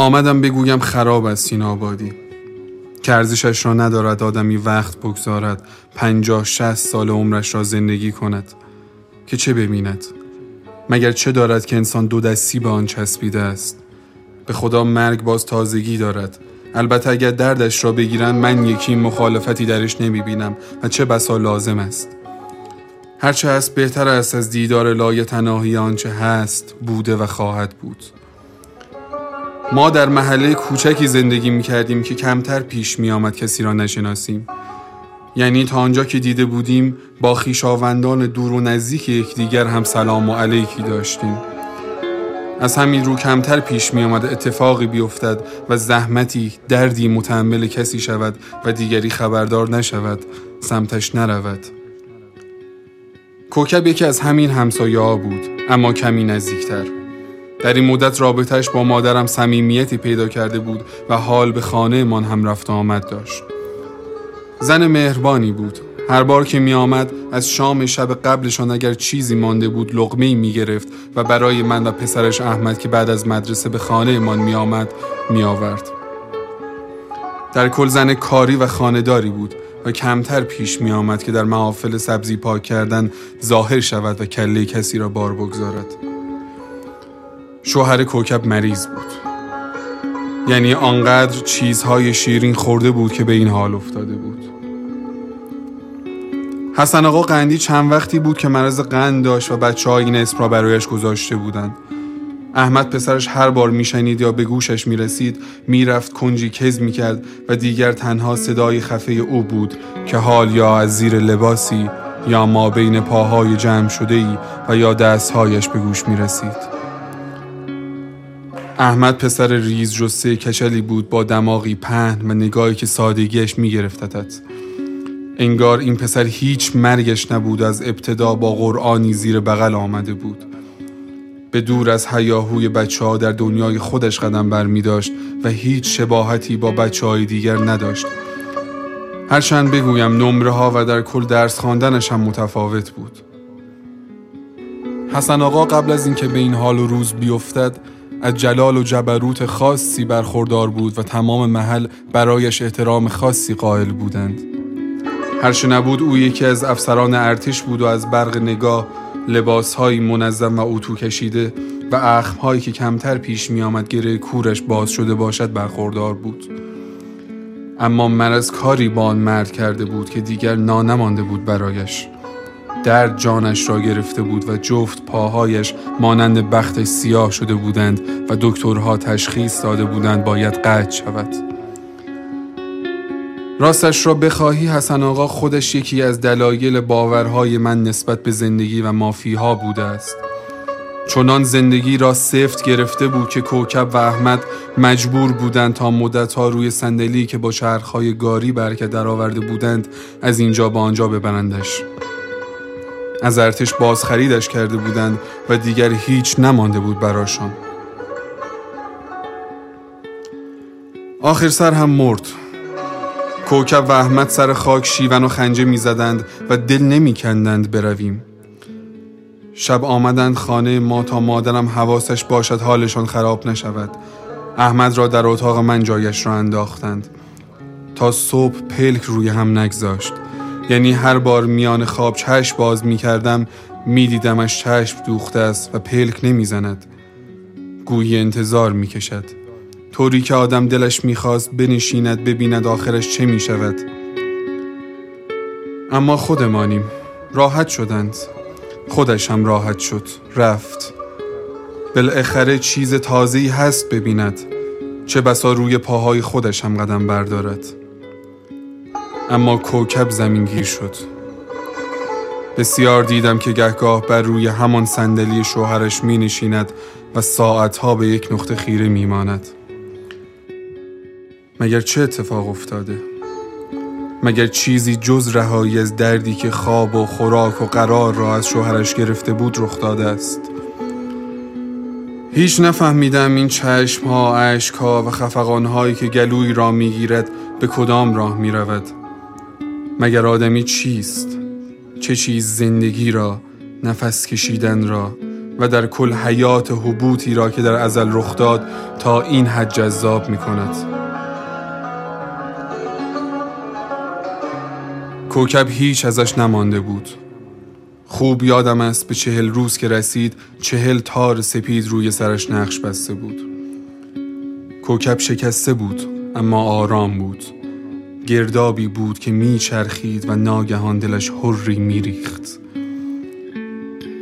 آمدم بگویم خراب است این آبادی. که ارزشش را ندارد آدمی وقت بگذارد پنجاه شست سال عمرش را زندگی کند. که چه ببیند؟ مگر چه دارد که انسان دو دستی به آن چسبیده است؟ به خدا مرگ باز تازگی دارد. البته اگر دردش را بگیرند من یکی مخالفتی درش نمی بینم و چه بسا لازم است. هرچه هست بهتر است از دیدار لای تناهی آنچه هست بوده و خواهد بود. ما در محله کوچکی زندگی می کردیم که کمتر پیش می آمد کسی را نشناسیم. یعنی تا آنجا که دیده بودیم با خیشاوندان دور و نزدیک یکدیگر هم سلام و علیکی داشتیم. از همین رو کمتر پیش می آمد اتفاقی بیفتد و زحمتی دردی متحمل کسی شود و دیگری خبردار نشود سمتش نرود. کوکب یکی از همین همسایه ها بود اما کمی نزدیکتر. در این مدت رابطهش با مادرم صمیمیتی پیدا کرده بود و حال به خانه من هم رفت آمد داشت زن مهربانی بود هر بار که می آمد از شام شب قبلشان اگر چیزی مانده بود لغمه می گرفت و برای من و پسرش احمد که بعد از مدرسه به خانه من می آمد می آورد. در کل زن کاری و خانداری بود و کمتر پیش می آمد که در محافل سبزی پاک کردن ظاهر شود و کله کسی را بار بگذارد. شوهر کوکب مریض بود. یعنی آنقدر چیزهای شیرین خورده بود که به این حال افتاده بود. حسن آقا قندی چند وقتی بود که مرض قند داشت و بچه ها این اسم را برایش گذاشته بودند. احمد پسرش هر بار میشنید یا به گوشش می‌رسید می‌رفت کنجی کز می‌کرد و دیگر تنها صدای خفه او بود که حال یا از زیر لباسی یا ما بین پاهای جمع شده ای و یا دستهایش به گوش می‌رسید احمد پسر ریز جسه کشلی بود با دماغی پهن و نگاهی که سادگیش میگرفتتت. انگار این پسر هیچ مرگش نبود از ابتدا با قرآنی زیر بغل آمده بود. به دور از حیاهوی بچه ها در دنیای خودش قدم بر می داشت و هیچ شباهتی با بچه های دیگر نداشت. هرچند بگویم نمره ها و در کل درس خواندنش هم متفاوت بود. حسن آقا قبل از اینکه به این حال و روز بیفتد از جلال و جبروت خاصی برخوردار بود و تمام محل برایش احترام خاصی قائل بودند. هرچه نبود او یکی از افسران ارتش بود و از برق نگاه لباسهایی منظم و اتو کشیده و اخمهایی که کمتر پیش می آمد گره کورش باز شده باشد برخوردار بود. اما مرز کاری با آن مرد کرده بود که دیگر نانمانده بود برایش. درد جانش را گرفته بود و جفت پاهایش مانند بختش سیاه شده بودند و دکترها تشخیص داده بودند باید قطع شود. راستش را بخواهی حسن آقا خودش یکی از دلایل باورهای من نسبت به زندگی و مافیها بوده است. چنان زندگی را سفت گرفته بود که کوکب و احمد مجبور بودند تا مدتها روی صندلی که با چرخهای گاری برکه درآورده بودند از اینجا به آنجا ببرندش. از ارتش باز خریدش کرده بودند و دیگر هیچ نمانده بود براشان. آخر سر هم مرد. کوکب و احمد سر خاک شیون و خنجه می‌زدند و دل نمیکندند برویم. شب آمدند خانه ما تا مادرم حواسش باشد حالشان خراب نشود. احمد را در اتاق من جایش را انداختند. تا صبح پلک روی هم نگذاشت. یعنی هر بار میان خواب چشم باز می کردم می دیدمش چشم دوخته است و پلک نمی زند. گویی انتظار می کشد. طوری که آدم دلش می‌خواست بنشیند ببیند آخرش چه می شود. اما خودمانیم راحت شدند خودش هم راحت شد رفت بالاخره چیز تازه‌ای هست ببیند چه بسا روی پاهای خودش هم قدم بردارد اما کوکب زمینگیر شد بسیار دیدم که گهگاه بر روی همان صندلی شوهرش می نشیند و ساعتها به یک نقطه خیره می ماند. مگر چه اتفاق افتاده؟ مگر چیزی جز رهایی از دردی که خواب و خوراک و قرار را از شوهرش گرفته بود رخ داده است هیچ نفهمیدم این چشم ها، عشق ها و خفقان هایی که گلوی را می‌گیرد به کدام راه می رود مگر آدمی چیست؟ چه چیز زندگی را، نفس کشیدن را و در کل حیات حبوطی را که در ازل رخ داد تا این حد جذاب می کند؟ کوکب هیچ ازش نمانده بود. خوب یادم است به چهل روز که رسید چهل تار سپید روی سرش نقش بسته بود. کوکب شکسته بود اما آرام بود. گردابی بود که میچرخید و ناگهان دلش حری میریخت.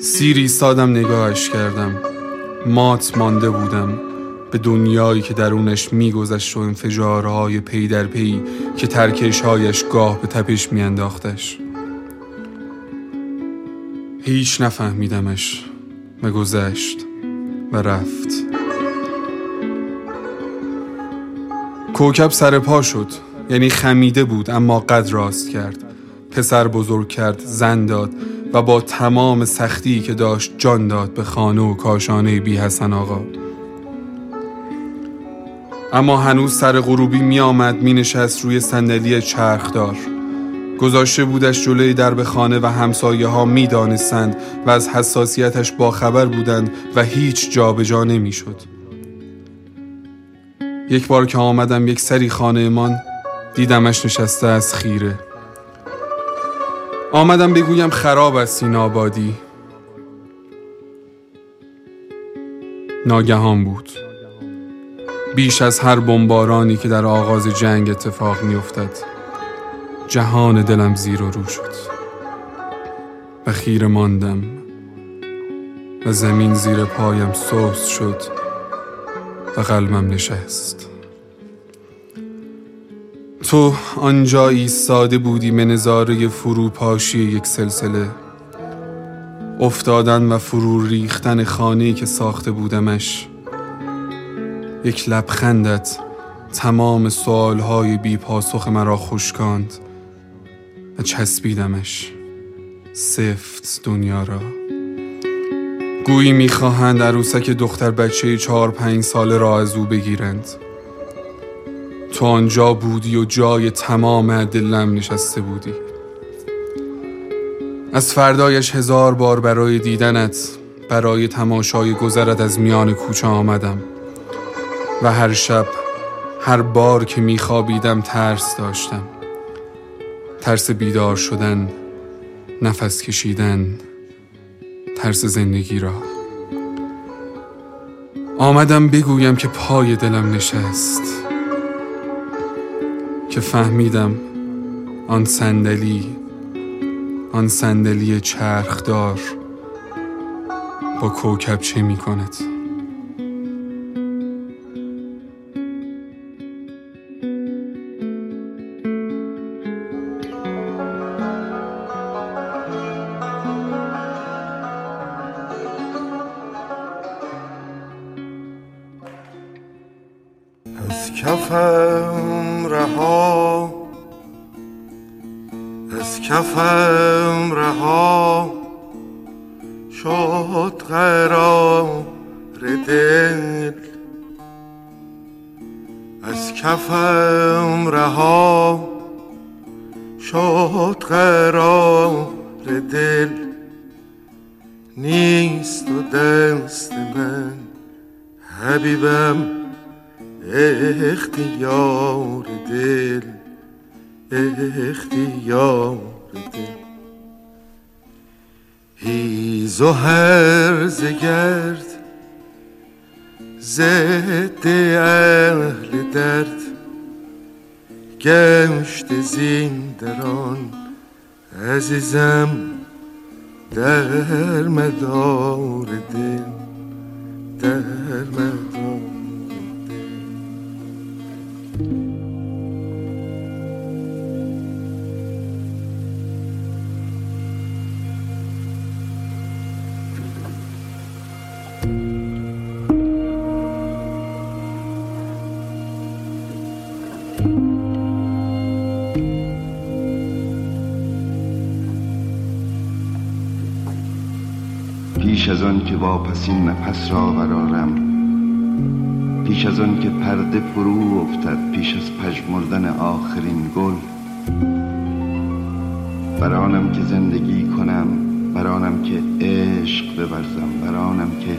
سیری سادم نگاهش کردم. مات مانده بودم. به دنیایی که درونش میگذشت و انفجارهای پی در پی که ترکشهایش گاه به تپش میانداختش. هیچ نفهمیدمش. و گذشت و رفت. کوکب سر پا شد. یعنی خمیده بود اما قد راست کرد. پسر بزرگ کرد زن داد و با تمام سختی که داشت جان داد به خانه و کاشانه بی حسن آقا. اما هنوز سر غروبی می آمد می نشست روی صندلی چرخدار. گذاشته بودش جلوی درب خانه و همسایه ها می دانستند و از حساسیتش باخبر بودند و هیچ جابجا جا نمی شد. یک بار که آمدم یک سری خانه من دیدمش نشسته از خیره. آمدم بگویم خراب است این آبادی. ناگهان بود. بیش از هر بمبارانی که در آغاز جنگ اتفاق میافتد جهان دلم زیر و رو شد. و خیره ماندم و زمین زیر پایم سوس شد و قلبم نشست. تو آنجا ایستاده بودی به نظاره فروپاشی یک سلسله. افتادن و فرو ریختن خانه که ساخته بودمش. یک لبخندت تمام سوالهای بی پاسخ مرا خشکاند و چسبیدمش سفت دنیا را. گویی می‌خواهند عروسک دختر بچه چهار پنج ساله را از او بگیرند. تو آنجا بودی و جای تمام دلم نشسته بودی. از فردایش هزار بار برای دیدنت برای تماشای گذرت از میان کوچه آمدم. و هر شب هر بار که میخوابیدم ترس داشتم. ترس بیدار شدن نفس کشیدن ترس زندگی را. آمدم بگویم که پای دلم نشست. که فهمیدم آن صندلی آن صندلی چرخدار با کوکب چه می کند کفم رها شد قرار دل نیست و دست من حبیبم اختیار دل اختیار دل. هیز و هرز گرد ضد اهل درد. گشت زیندران عزیزم در مدار دل در مدار پیش از آن که واپسین نفس را برارم پیش از آن که پرده فرو افتد پیش از پژمردن آخرین گل برانم که زندگی کنم برانم که عشق بورزم برانم که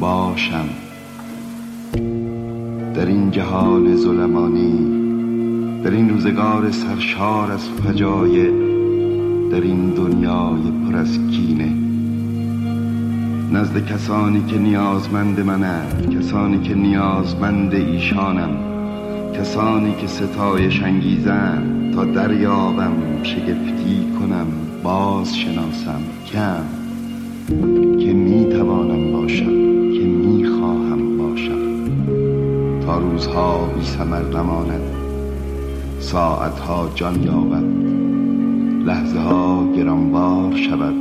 باشم. در این جهان ظلمانی در این روزگار سرشار از فجایع در این دنیای پر از کینه نزد کسانی که نیازمند منند کسانی که نیازمند ایشانم کسانی که ستایش انگیزند تا دریابم شگفتی کنم باز شناسم کم که می توانم باشم که می خواهم باشم. تا روزها بی سمر نماند ساعتها جان یابد لحظه ها گرانبار شود.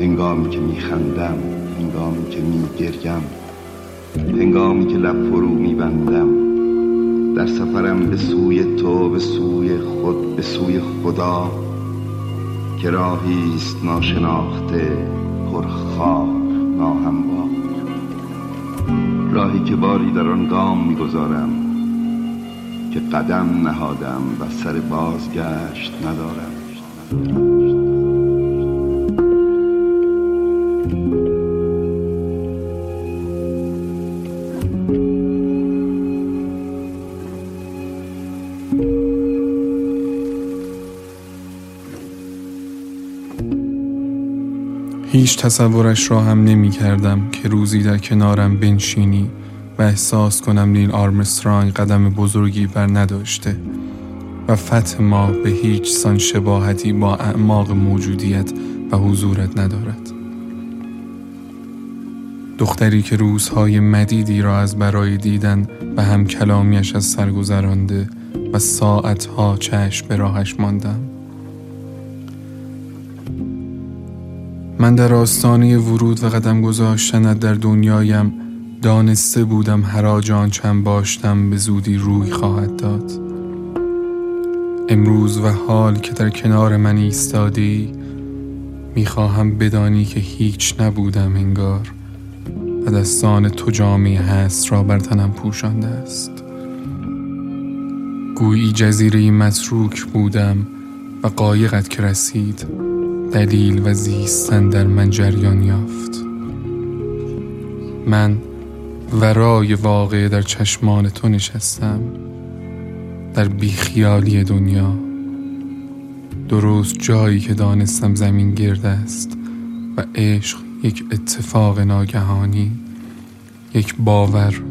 هنگامی که میخندم هنگامی که میگریم هنگامی که لب فرو میبندم در سفرم به سوی تو به سوی خود به سوی خدا که راهی است ناشناخته پرخاک ناهموار. راهی که باری در آن گام می‌گذارم که قدم نهادم و سر بازگشت ندارم. هیچ تصورش را هم نمی کردم که روزی در کنارم بنشینی و احساس کنم نیل آرمسترانگ قدم بزرگی بر نداشته و فتح ما به هیچ سان شباهتی با اعماق موجودیت و حضورت ندارد. دختری که روزهای مدیدی را از برای دیدن و هم کلامیش از سر گذرانده و ساعتها چشم به راهش ماندم. من در آستانه ورود و قدم گذاشتنت در دنیایم دانسته بودم هر آن چند باشتم به زودی روی خواهد داد. امروز و حال که در کنار من ایستادی می‌خواهم بدانی که هیچ نبودم انگار و دستان تو جامعه هست را بر تنم پوشانده است. گویی جزیره متروک بودم و قایقت که رسید دلیل و زیستن در من جریان یافت. من ورای واقع در چشمان تو نشستم در بیخیالی دنیا. درست جایی که دانستم زمین گرد است و عشق یک اتفاق ناگهانی یک باور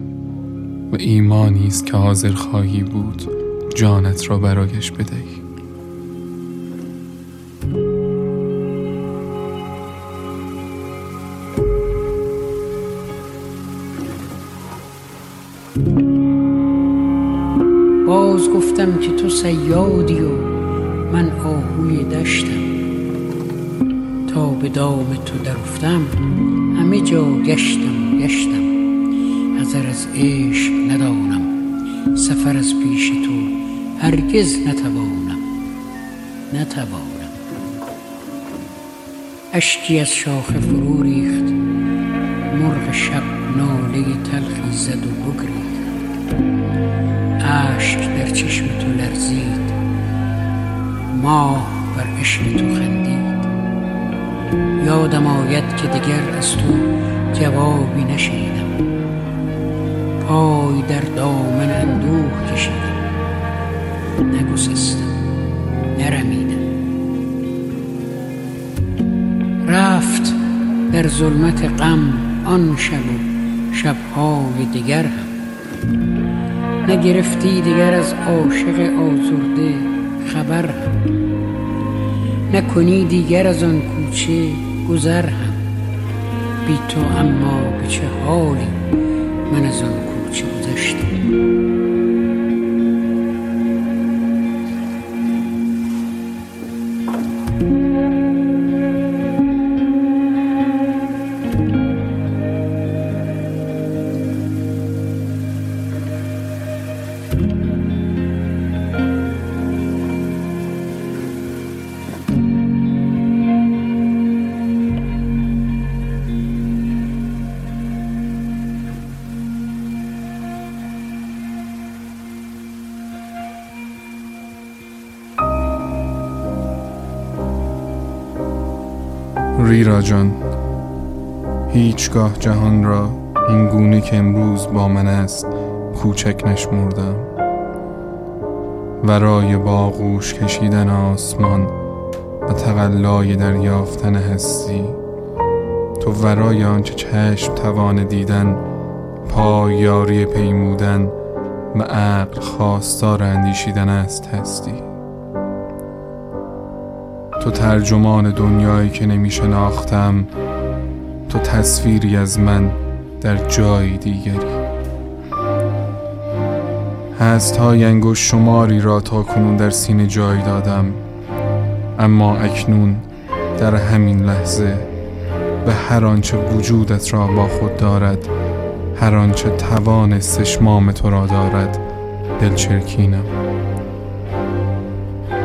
و ایمانی است که حاضر خواهی بود جانت را برایش بدهی. سیادی و من آهوی دشتم. تا به دام تو درفتم همه جا گشتم گشتم. حذر از عشق ندانم سفر از پیش تو هرگز نتوانم. نتوانم. اشکی از شاخه فرو ریخت مرغ شب ناله تلخی زد و بگریخت. اشک در چشم تو لرزید ماه بر عشق تو خندید. یادم آید که دگر از تو جوابی نشیدم پای در دامن اندوه کشیدم. نگسستم نرمیدم. رفت در ظلمت غم آن شب و شبهای دیگر هم. نگرفتی دیگر از عاشق آزرده خبر هم. نکنی دیگر از آن کوچه گذر هم. بی تو اما به چه حالی من از آن کوچه گذشتم؟ ریرا جان. هیچگاه جهان را این گونه که امروز با من است کوچک نشمردم. ورای باغوش کشیدن آسمان و تقلای دریافتن هستی. تو ورای آنچه چشم توان دیدن پای یاری پیمودن و عقل خواستار اندیشیدن است هستی. تو ترجمان دنیایی که نمی شناختم تو تصویری از من در جای دیگری. هست های انگوش شماری را تا کنون در سینه جای دادم اما اکنون در همین لحظه به هر آنچه وجودت را با خود دارد هر آنچه توان استشمام تو را دارد دلچرکینم.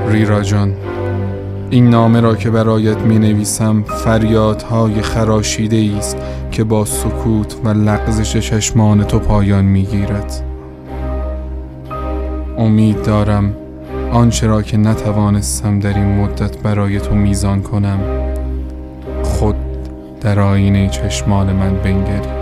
ریرا جان این نامه را که برایت می نویسم فریادهای خراشیده است که با سکوت و لغزش چشمان تو پایان می گیرد امید دارم آنچه را که نتوانستم در این مدت برای تو میزان کنم خود در آینه چشمان من بنگری.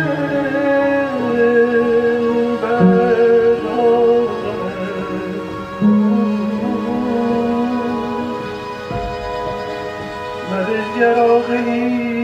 من الجراغي